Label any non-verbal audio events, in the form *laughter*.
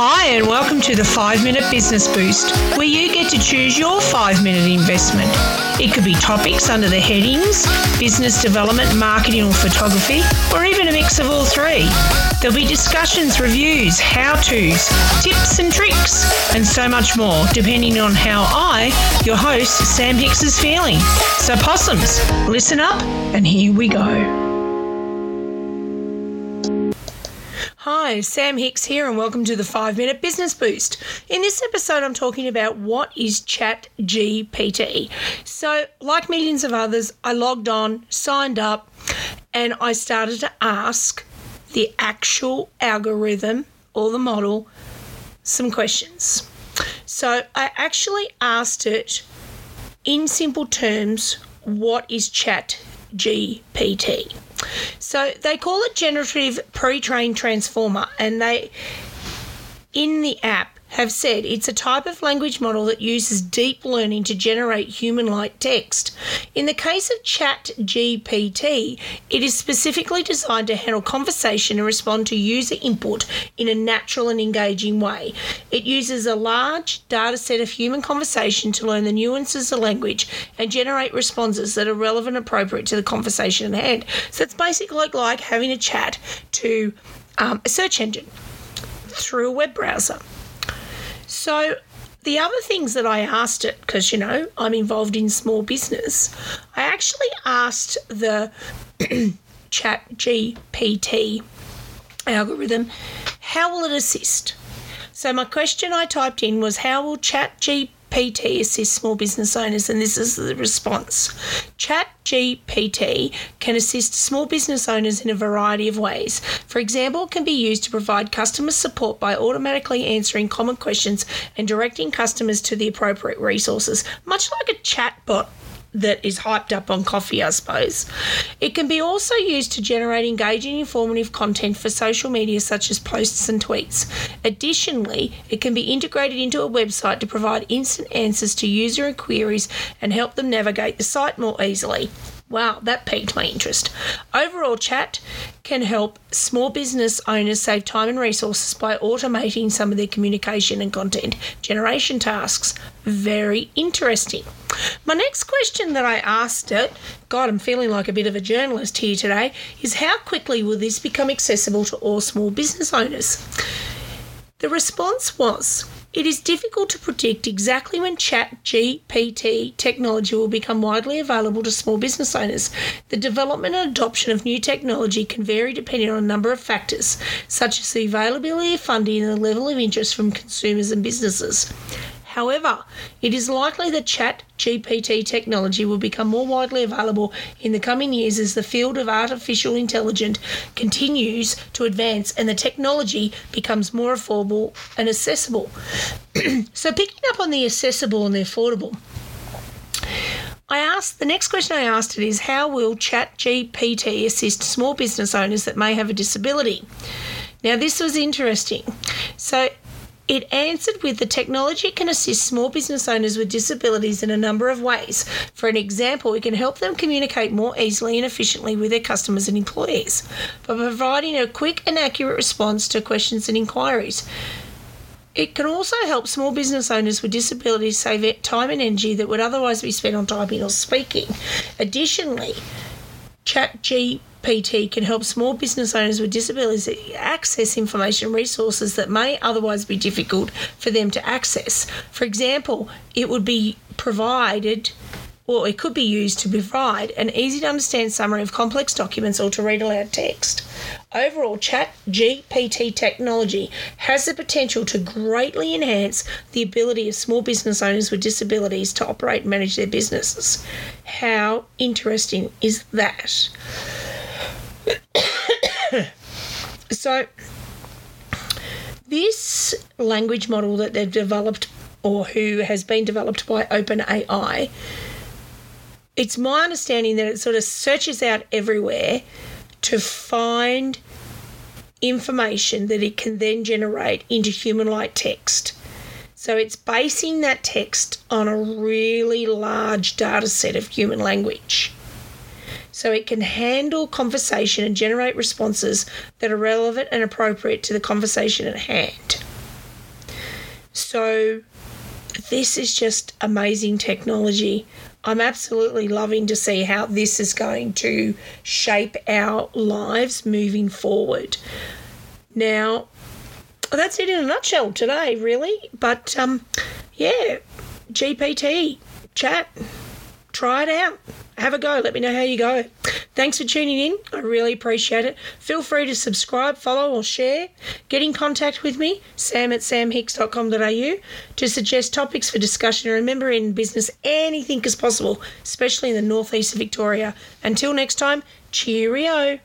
Hi, and welcome to the 5 Minute Business Boost, where you get to choose your 5 minute investment. It could be topics under the headings business development, marketing, or photography, or even a mix of all three. There'll be discussions, reviews, how to's, tips and tricks, and so much more, depending on how I, your host, Sam Hicks, is feeling. So, possums, listen up, and here we go. Hi, Sam Hicks here, and welcome to the 5 Minute Business Boost. In this episode, I'm talking about what is Chat GPT. So, like millions of others, I logged on, signed up, and I started to ask the actual algorithm or the model some questions. So, I actually asked it in simple terms what is Chat GPT? So they call it generative pre-trained transformer, and they in the app have said it's a type of language model that uses deep learning to generate human like text. In the case of Chat GPT, it is specifically designed to handle conversation and respond to user input in a natural and engaging way. It uses a large data set of human conversation to learn the nuances of language and generate responses that are relevant and appropriate to the conversation at hand. So it's basically like having a chat to um, a search engine through a web browser. So the other things that I asked it, because you know I'm involved in small business, I actually asked the *clears throat* Chat GPT algorithm, how will it assist? So my question I typed in was, how will Chat GPT GPT assists small business owners, and this is the response. Chat GPT can assist small business owners in a variety of ways. For example, it can be used to provide customer support by automatically answering common questions and directing customers to the appropriate resources, much like a chatbot that is hyped up on coffee, I suppose. It can be also used to generate engaging, informative content for social media such as posts and tweets. Additionally, it can be integrated into a website to provide instant answers to user inquiries and help them navigate the site more easily. Wow, that piqued my interest. Overall, chat can help small business owners save time and resources by automating some of their communication and content generation tasks. Very interesting. My next question that I asked it, God, I'm feeling like a bit of a journalist here today, is how quickly will this become accessible to all small business owners? The response was it is difficult to predict exactly when Chat GPT technology will become widely available to small business owners. The development and adoption of new technology can vary depending on a number of factors, such as the availability of funding and the level of interest from consumers and businesses. However, it is likely that Chat GPT technology will become more widely available in the coming years as the field of artificial intelligence continues to advance and the technology becomes more affordable and accessible. *clears throat* so, picking up on the accessible and the affordable. I asked the next question I asked it is how will ChatGPT assist small business owners that may have a disability? Now this was interesting. So it answered with the technology can assist small business owners with disabilities in a number of ways. For an example, it can help them communicate more easily and efficiently with their customers and employees by providing a quick and accurate response to questions and inquiries. It can also help small business owners with disabilities save time and energy that would otherwise be spent on typing or speaking. Additionally, ChatGPT PT can help small business owners with disabilities access information resources that may otherwise be difficult for them to access. For example, it would be provided or it could be used to provide an easy to understand summary of complex documents or to read aloud text. Overall, Chat GPT technology has the potential to greatly enhance the ability of small business owners with disabilities to operate and manage their businesses. How interesting is that? So, this language model that they've developed or who has been developed by OpenAI, it's my understanding that it sort of searches out everywhere to find information that it can then generate into human like text. So it's basing that text on a really large data set of human language so it can handle conversation and generate responses that are relevant and appropriate to the conversation at hand. So, this is just amazing technology. I'm absolutely loving to see how this is going to shape our lives moving forward. Now, that's it in a nutshell today, really. But um, yeah, GPT, chat, try it out. Have a go. Let me know how you go. Thanks for tuning in. I really appreciate it. Feel free to subscribe, follow, or share. Get in contact with me, sam at samhicks.com.au, to suggest topics for discussion. Remember, in business, anything is possible, especially in the northeast of Victoria. Until next time, cheerio.